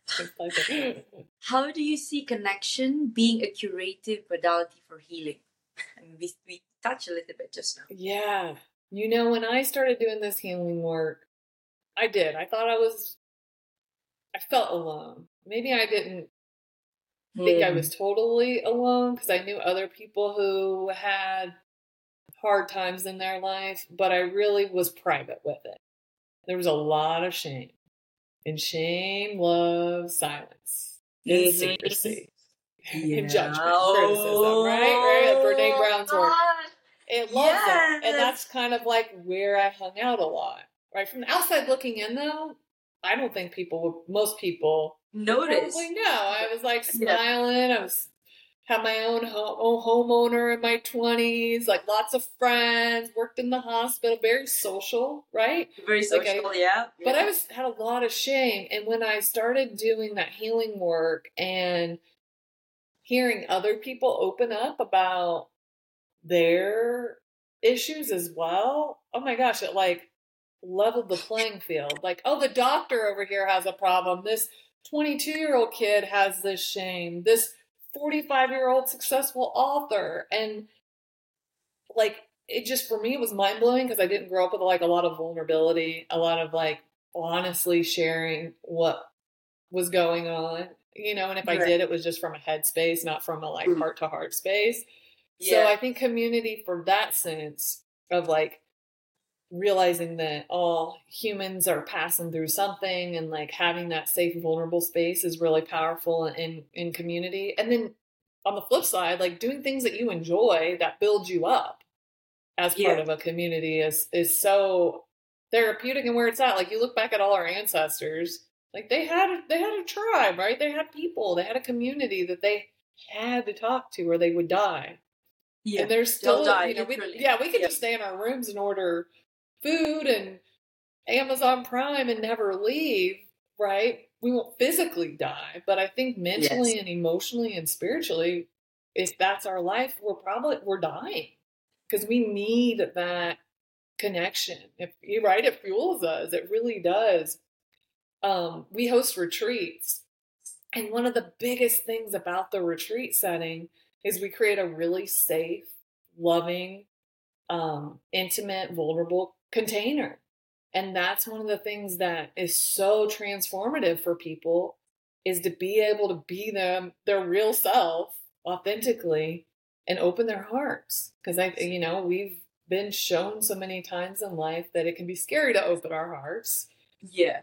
How do you see connection being a curative modality for healing? I mean, we, we touched a little bit just now. yeah. You know, when I started doing this healing work, I did. I thought I was, I felt alone. Maybe I didn't think I Mm. was totally alone because I knew other people who had hard times in their life, but I really was private with it. There was a lot of shame. And shame loves silence and Mhm. secrecy Yeah. and judgment, criticism, right? Right? Brene Brown's work. It loves it. And that's kind of like where I hung out a lot. Right? From the outside looking in though, I don't think people would most people Notice. No. I was like Yeah. smiling. I was had my own, ho- own homeowner in my twenties, like lots of friends, worked in the hospital, very social, right? Very Like I- social, yeah. But yeah. I was had a lot of shame, and when I started doing that healing work and hearing other people open up about their issues as well, oh my gosh, it like leveled the playing field. Like, oh, the doctor over here has a problem. This 22 year old kid has this shame. This 45 year old successful author. And like, it just for me, it was mind blowing because I didn't grow up with like a lot of vulnerability, a lot of like honestly sharing what was going on, you know. And if I did, it was just from a headspace, not from a like heart to heart space. So I think community for that sense of like realizing that all humans are passing through something and like having that safe vulnerable space is really powerful in in community. And then on the flip side, like doing things that you enjoy that build you up as part Yeah. of a community is is so therapeutic and where it's at. Like you look back at all our ancestors Like they had they had a tribe, right? They had people, they had a community that they had to talk to or they would die. Yeah. and there's still, die, you know, we, yeah, we could Yeah. just stay in our rooms and order food and Amazon Prime and never leave, right? We won't physically die, but I think mentally and emotionally and spiritually, if that's our life, we're probably we're dying because we need that connection. If you're right, it fuels us. It really does. Um, we host retreats, and one of the biggest things about the retreat setting is we create a really safe, loving, um, intimate, vulnerable container. And that's one of the things that is so transformative for people is to be able to be them, their real self, authentically, and open their hearts. Because I, you know, we've been shown so many times in life that it can be scary to open our hearts. Yeah.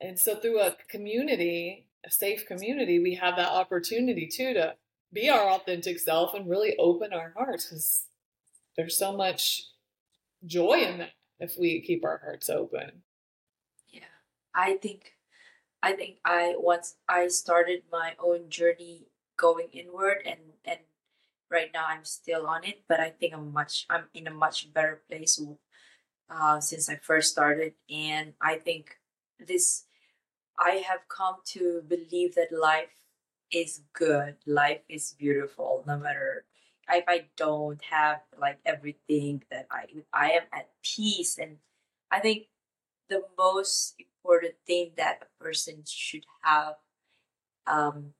And so through a community, a safe community, we have that opportunity too to be our authentic self and really open our hearts because there's so much joy in that if we keep our hearts open. Yeah. I think I think I once I started my own journey going inward and and right now I'm still on it, but I think I'm much I'm in a much better place uh, since I first started and I think this I have come to believe that life is good. Life is beautiful no matter if I don't have like everything that I I am at peace and I think the most important thing that a person should have um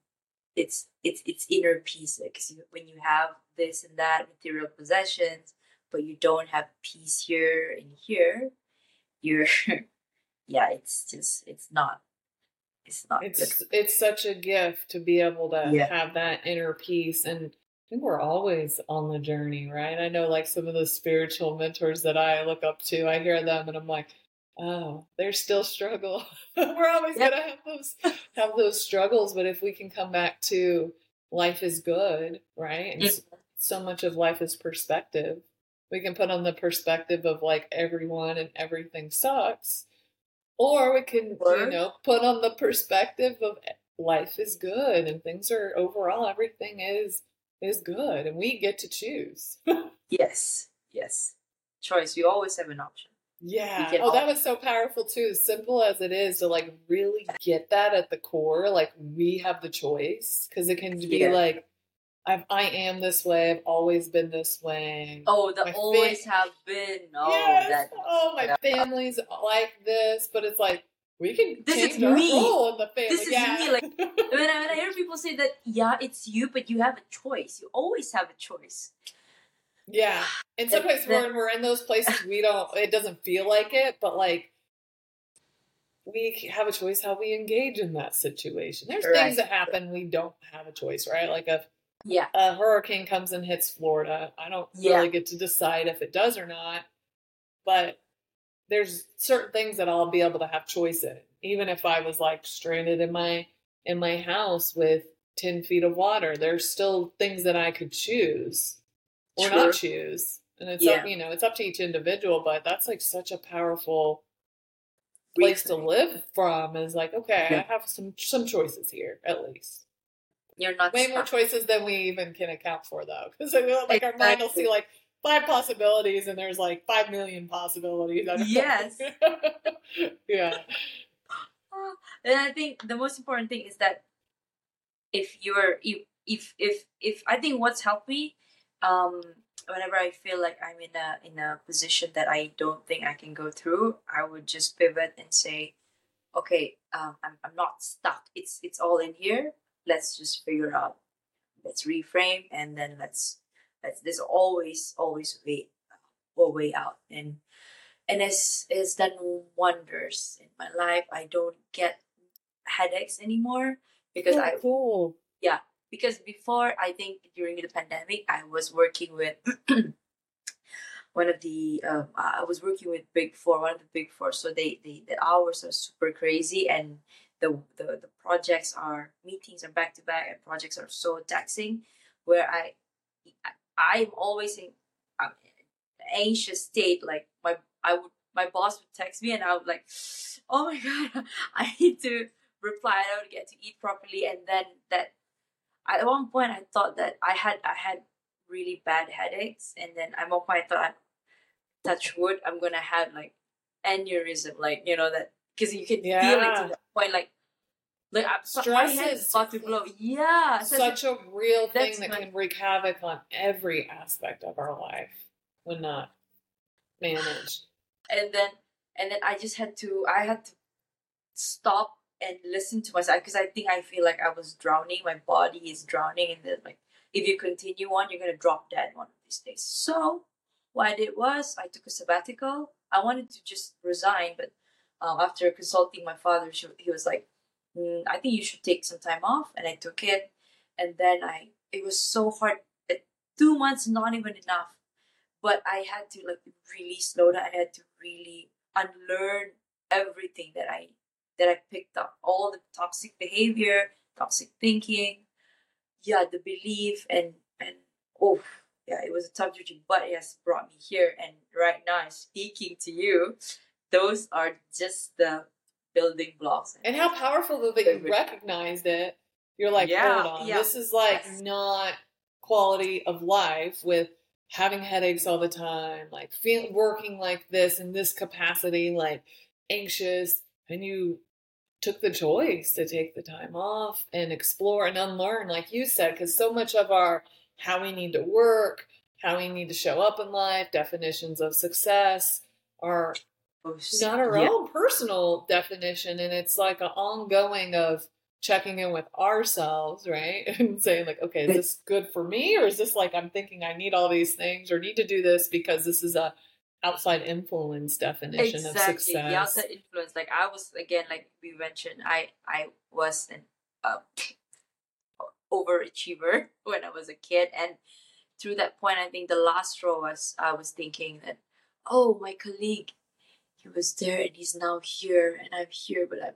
it's it's it's inner peace because you, when you have this and that material possessions but you don't have peace here and here you're yeah it's just it's not it's not It's good it's such a gift to be able to Yeah. have that inner peace and I think we're always on the journey, right? I know like some of the spiritual mentors that I look up to, I hear them and I'm like, oh, they're still struggle. we're always Yep. gonna have those have those struggles, but if we can come back to life is good, right? And so much of life is perspective. We can put on the perspective of like everyone and everything sucks. Or we can, you know, put on the perspective of eh, life is good and things are overall everything is is good and we get to choose. yes yes choice you always have an option Yeah. Oh, that was so powerful too. Simple as it is to like really get that at the core, like we have the choice because it can be Yeah. like, I've, I am this way. I've always been this way. oh the My fa- always have been oh yes. that oh, my yeah. family's like this, but it's like we can This is our me. role in the family. This is me, like- when I, when I hear people say that yeah it's you but you have a choice you always have a choice Yeah. And That- sometimes that- when we're in those places, we don't, it doesn't feel like it, but like we have a choice how we engage in that situation. There's Right. things that happen we don't have a choice, right? Like a yeah a hurricane comes and hits Florida, I don't Yeah. really get to decide if it does or not, but there's certain things that I'll be able to have choice in. Even if I was like stranded in my in my house with 10 feet of water, there's still things that I could choose or not choose. And it's Yeah. up, you know, it's up to each individual, but that's like such a powerful place to live from is like, okay, I have some some choices here at least. you're not Way more choices than we even can account for though. Because I feel like oh, our mind will see like five possibilities and there's like five million possibilities. I don't know. Yes. yeah. and I think the most important thing is that if you're if if if, if I think what's helped me um whenever I feel like I'm in a in a position that I don't think I can go through, I would just pivot and say, okay, um, I'm I'm not stuck. It's it's all in here. Let's just figure out. Let's reframe and then let's. There's always always a way a way out and and it's it's done wonders in my life. I don't get headaches anymore because Oh, I cool. because before I think during the pandemic I was working with one of the um, I was working with Big Four, one of the Big Four. So they, they the hours are super crazy and the, the the projects are meetings are back to back and projects are so taxing where I I'm always in um, an anxious state like my I would my boss would text me and I would like oh my god I need to reply. I don't get to eat properly, and then that. At one point, I thought that I had I had really bad headaches, and then at one point I thought, touch wood, I'm gonna have like aneurysm, like you know that because you can yeah. feel it to that point, like like stress is about to blow. Yeah, such a real thing that can wreak havoc on every aspect of our life when not managed. And then, and then I just had to. I had to stop and listen to myself because I think I feel like I was drowning. My body is drowning, and then like if you continue on, you're gonna drop dead one of these days. So what I did was I took a sabbatical. I wanted to just resign, but um, after consulting my father, she, he was like, mm, "I think you should take some time off," and I took it. And then I, it was so hard. Two months not even enough, but I had to like really slow down. I had to really unlearn everything that I that I picked up, all the toxic behavior, toxic thinking, yeah, the belief, and and oh, yeah, it was a tough journey, but it has brought me here. And right now, speaking to you. Those are just the building blocks. And how powerful that you recognized it. You're like, yeah, hold on, yeah. this is like yes. not quality of life with having headaches all the time, like feel, working like this in this capacity, like anxious, and you took the choice to take the time off and explore and unlearn, like you said, because so much of our how we need to work, how we need to show up in life, definitions of success are not our yeah. own personal definition. And it's like an ongoing of checking in with ourselves, right? And saying, like, okay, is this good for me? Or is this like I'm thinking I need all these things or need to do this because this is a outside influence definition exactly. of success. The outside influence. Like I was again, like we mentioned, I I was an uh, overachiever when I was a kid, and through that point, I think the last straw was I was thinking that, oh, my colleague, he was there and he's now here, and I'm here, but I'm,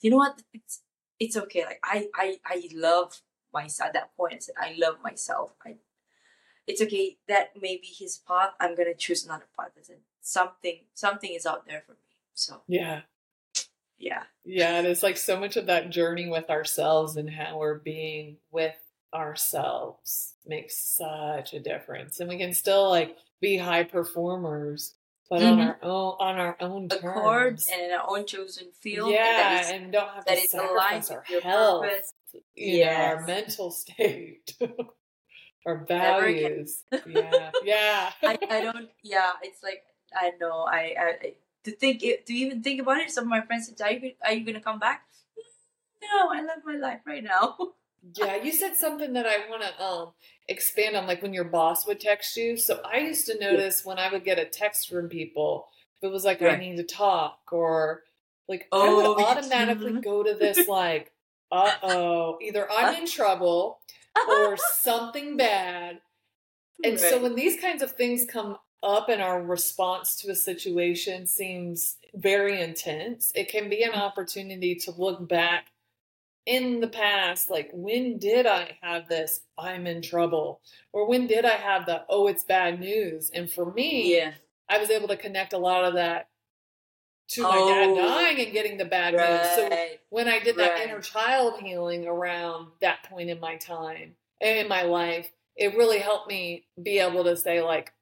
you know what? It's it's okay. Like I I I love myself at that point. I said I love myself. I it's okay that maybe his path i'm gonna choose another path and something something is out there for me so yeah yeah yeah and it's like so much of that journey with ourselves and how we're being with ourselves makes such a difference and we can still like be high performers but mm-hmm. on our own on our own terms and in our own chosen field yeah and, is, and don't have to sacrifice our health purpose. you yes. know our mental state our values. yeah, yeah. I, I don't. Yeah, it's like I know. I, I to think to even think about it. Some of my friends said, "Are you are you gonna come back?" No, I love my life right now. yeah, you said something that I want to um expand on, like when your boss would text you. So I used to notice when I would get a text from people, if it was like right. I need to talk or like oh, I would oh, automatically go to this like, uh oh, either I'm in trouble or something bad. And right. so when these kinds of things come up and our response to a situation seems very intense, it can be an opportunity to look back in the past like when did i have this i'm in trouble or when did i have the oh it's bad news and for me yeah i was able to connect a lot of that to my dad oh, dying and getting the bad right, news. So when I did that right. inner child healing around that point in my time and in my life, it really helped me be able to say like,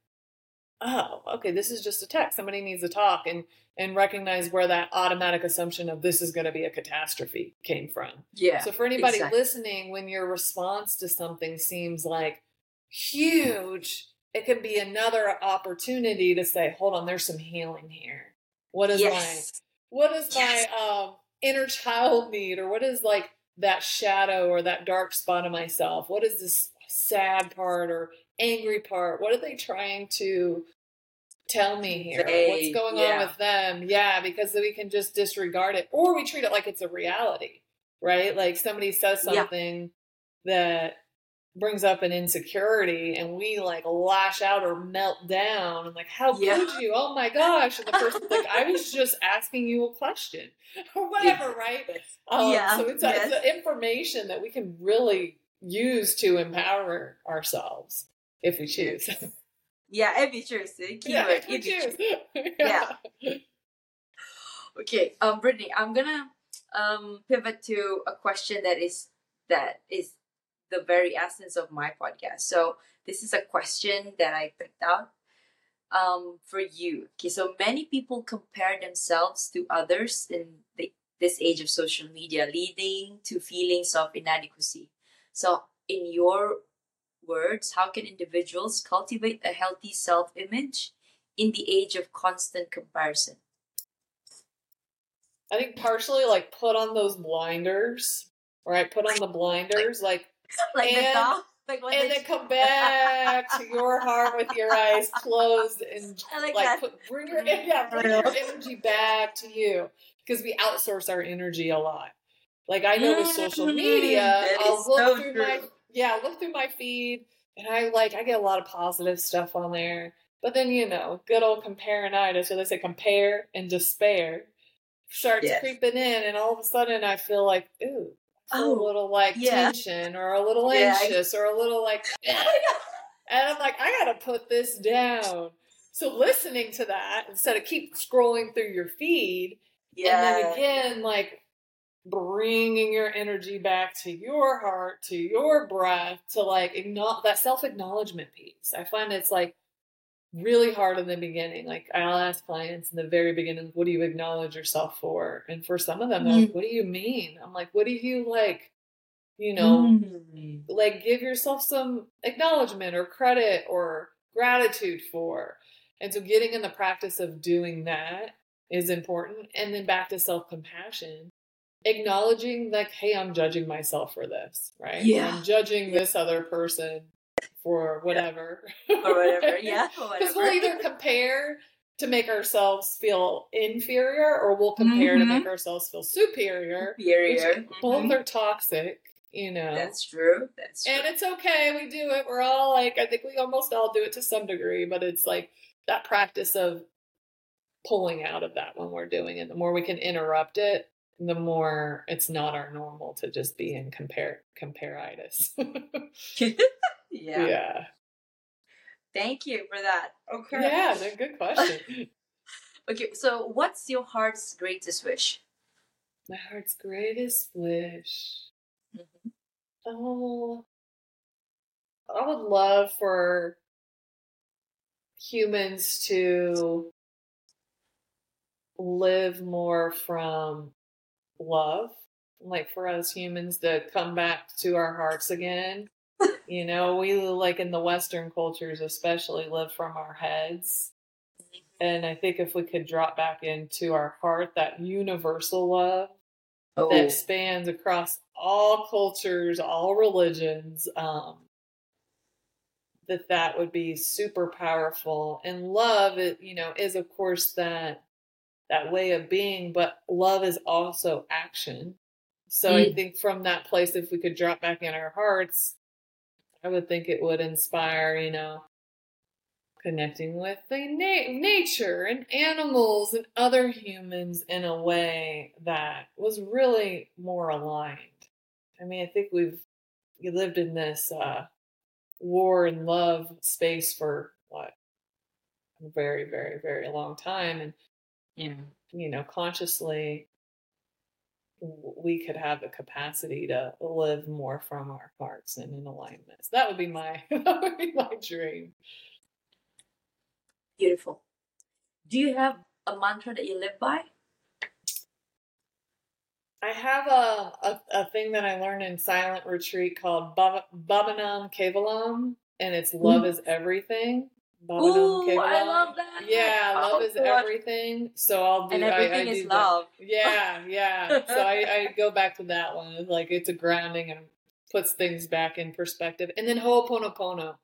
oh, okay, this is just a text. Somebody needs to talk and and recognize where that automatic assumption of this is going to be a catastrophe came from. Yeah. So for anybody exactly. listening, when your response to something seems like huge, it can be another opportunity to say, hold on, there's some healing here. What is yes. my what is yes. my um, inner child need, or what is like that shadow or that dark spot of myself? What is this sad part or angry part? What are they trying to tell me here? They, What's going yeah. on with them? Yeah, because we can just disregard it, or we treat it like it's a reality, right? Like somebody says something yeah. that brings up an insecurity and we like lash out or melt down and like how yeah. could you oh my gosh and the person's like i was just asking you a question or whatever right um, yeah so it's, yes. it's information that we can really use to empower ourselves if we choose yeah if we choose keyword yeah, if we choose. yeah. yeah okay um brittany i'm gonna um, pivot to a question that is that is the very essence of my podcast. So this is a question that I picked out um, for you. Okay, so many people compare themselves to others in the, this age of social media, leading to feelings of inadequacy. So, in your words, how can individuals cultivate a healthy self image in the age of constant comparison? I think partially like put on those blinders, right? Put on the blinders, like like and, the dog. Like when and then come back to your heart with your eyes closed and I like, like put, bring your yeah bring your energy back to you because we outsource our energy a lot. Like I know with social Mm, media, I'll look so through true. my yeah look through my feed and I like I get a lot of positive stuff on there. But then you know, good old comparinitis, so they say compare and despair starts Yes. creeping in, and all of a sudden I feel like ooh. Feel Oh, a little like yeah. tension or a little Yeah, I- anxious or a little like and I'm like, I gotta put this down. So listening to that instead of keep scrolling through your feed, yeah. and then again, like bringing your energy back to your heart, to your breath, to like acknowledge that self acknowledgement piece. I find it's like really hard in the beginning. Like I'll ask clients in the very beginning, what do you acknowledge yourself for? And for some of them, they're like, what do you mean? I'm like, what do you like, you know, Mm. like give yourself some acknowledgement or credit or gratitude for. And so getting in the practice of doing that is important. And then back to self compassion, acknowledging like, hey, I'm judging myself for this, right? Yeah. I'm judging this other person for whatever. or whatever. Yeah, Because we'll either compare to make ourselves feel inferior or we'll compare to Mhm. make ourselves feel superior. superior. Both Mhm. are toxic, you know. That's true. That's true. And it's okay. We do it. We're all like, I think we almost all do it to some degree, but it's like that practice of pulling out of that when we're doing it. The more we can interrupt it, the more it's not our normal to just be in compare comparitis. yeah. yeah. Thank you for that. Okay. Yeah, they're good question. Okay, so what's your heart's greatest wish? My heart's greatest wish. Mhm. Oh, I would love for humans to live more from love, like for us humans to come back to our hearts again. You know, we like in the Western cultures, especially, live from our heads. And I think if we could drop back into our heart, that universal love Oh, that spans across all cultures, all religions, um, that that would be super powerful. And love, it, you know, is of course that that way of being, but love is also action. So I Mm. think from that place, if we could drop back in our hearts, I would think it would inspire, you know, connecting with the na- nature and animals and other humans in a way that was really more aligned. I mean, I think we've we lived in this uh, war and love space for what a very, very, very long time, and yeah. you know, consciously we could have the capacity to live more from our hearts and in alignment. That would be my that would be my dream. Beautiful. Do you have a mantra that you live by? I have a, a, a thing that I learned in silent retreat called Bhava- Baba Nam Kevalam, and it's love mm-hmm. is everything. Ooh, I love that. Yeah, oh, love Oh, is God. everything. So I'll do. And everything I, is do that. love. Yeah, yeah. so I, I go back to that one. It's like it's a grounding and puts things back in perspective. And then Ho'oponopono.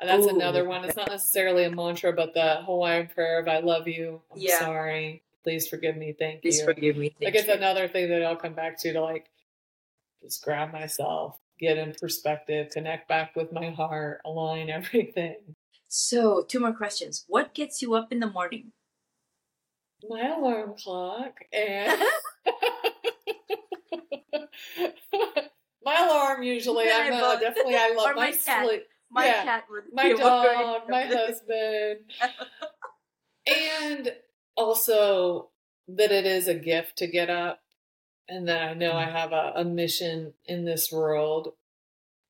And That's Ooh. another one. It's not necessarily a mantra, but the Hawaiian prayer of I love you. I'm Yeah. sorry. Please forgive me. Thank Please you. forgive me. Like Thank it's you. another thing that I'll come back to to like just grab myself, get in perspective, connect back with my heart, align everything. So, two more questions. What gets you up in the morning? My alarm clock and my alarm usually I uh, definitely I love Or my, my cat. sleep. My Yeah. cat would My dog, my husband. And also that it is a gift to get up and that I know I Mm. have a, a mission in this world.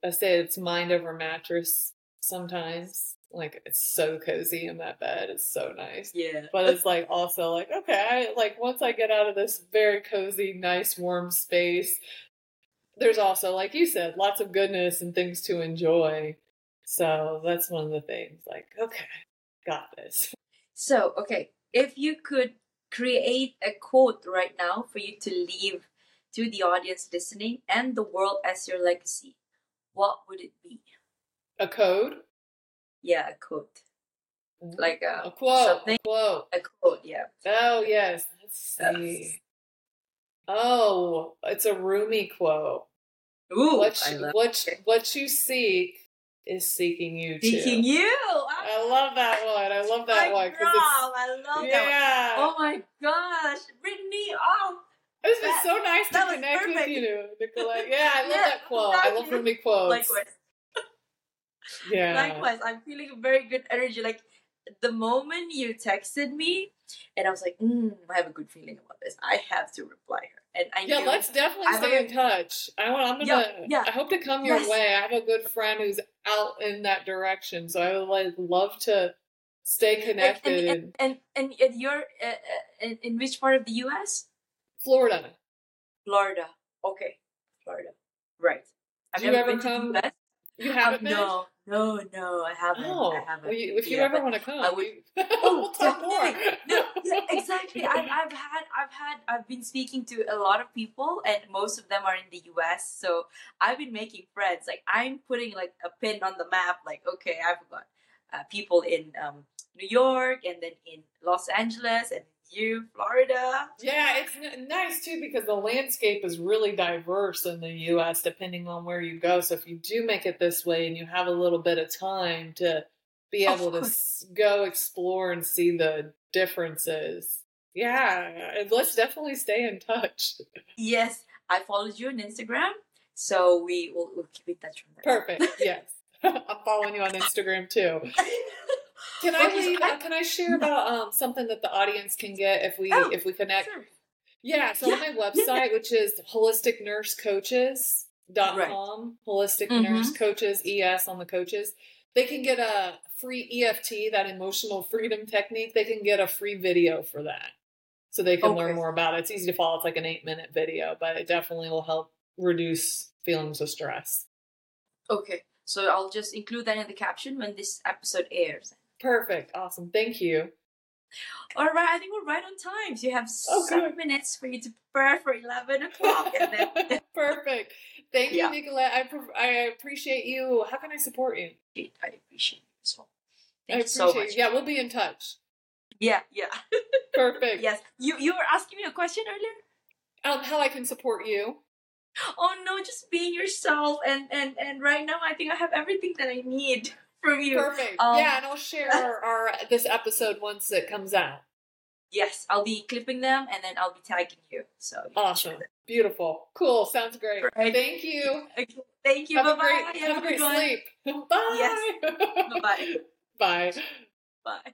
I say it's mind over mattress sometimes. Like it's so cozy in that bed. It's so nice. Yeah. But it's like also like, okay, I, like once I get out of this very cozy, nice, warm space, there's also, like you said, lots of goodness and things to enjoy. So that's one of the things. Like, okay, got this. So, okay, if you could create a quote right now for you to leave to the audience listening and the world as your legacy, what would it be? A code, Yeah, a quote. Like a, a quote, something. a quote. A quote, yeah. Oh yes, let's see. Oh, it's a Rumi quote. Ooh, what I you, love what it. what you seek is seeking you too. Thinking you. I ah, love that one. I love that one girl, I love it's that. one. yeah. Oh my gosh, Brittany! Oh, it's been that- so nice to connect with you, Nicolette. Yeah, I love Yeah, that quote. I love. Rumi quotes. likewise. Yeah. Likewise, I'm feeling very good energy. Like the moment you texted me, and I was like, mm, I have a good feeling about this. I have to reply her, and I Yeah, knew let's definitely I stay have in touch. I want. I'm gonna. Yeah, yeah. I hope to come your Yes. way. I have a good friend who's out in that direction, so I would like love to stay And, connected. and, and, and, and you're uh, uh, in, in which part of the U.S.? Florida. Florida. Okay, Florida. Right. I've Do you ever been to the come- US. You haven't Um, been? no, no, no, I haven't. Oh, I haven't. well, you, if you Yeah, ever want to come, I would- Oh, we'll talk more. No, yeah, exactly. I've, I've had, I've had, I've been speaking to a lot of people, and most of them are in the U.S. So I've been making friends. Like I'm putting like a pin on the map. Like okay, I've got uh, people in um, New York, and then in Los Angeles, and you, Florida. Yeah, it's n- nice too because the landscape is really diverse in the U.S. depending on where you go. So if you do make it this way and you have a little bit of time to be able to s- go explore and see the differences, yeah, and let's definitely stay in touch. Yes, I followed you on Instagram, so we will we'll keep in touch from there. Perfect. Yes, I'm following you on Instagram too. Can I leave, I- uh, can I share about um, something that the audience can get if we Oh, if we connect? Sure. Yeah, so on my website, which is holisticnursecoaches.com, holistic Mhm. nurse coaches, ES on the coaches, they can get a free EFT, that emotional freedom technique. They can get a free video for that. So they can Okay. learn more about it. It's easy to follow. It's like an eight minute video, but it definitely will help reduce feelings of stress. Okay, so I'll just include that in the caption when this episode airs. Perfect. Awesome. Thank you. All right, I think we're right on time. So you have Oh, seven good. minutes for you to prepare for eleven o'clock, then Perfect. Thank you, Nicolette. I, pre- I appreciate you. How can I support you? I appreciate you as well. I you so appreciate much. you. Yeah, we'll be in touch. yeah, yeah. Perfect. yes. You you were asking me a question earlier. Um, how I can support you. Oh no, just being yourself, and and and right now I think I have everything that I need from you. Perfect. Um, yeah, and I'll share our, our this episode once it comes out. Yes, I'll be clipping them, and then I'll be tagging you. So you Awesome. Beautiful. Cool. Sounds great. Right. Thank you. Thank you. Have bye a great have a great sleep. Bye. Yes. Bye-bye. Bye. Bye.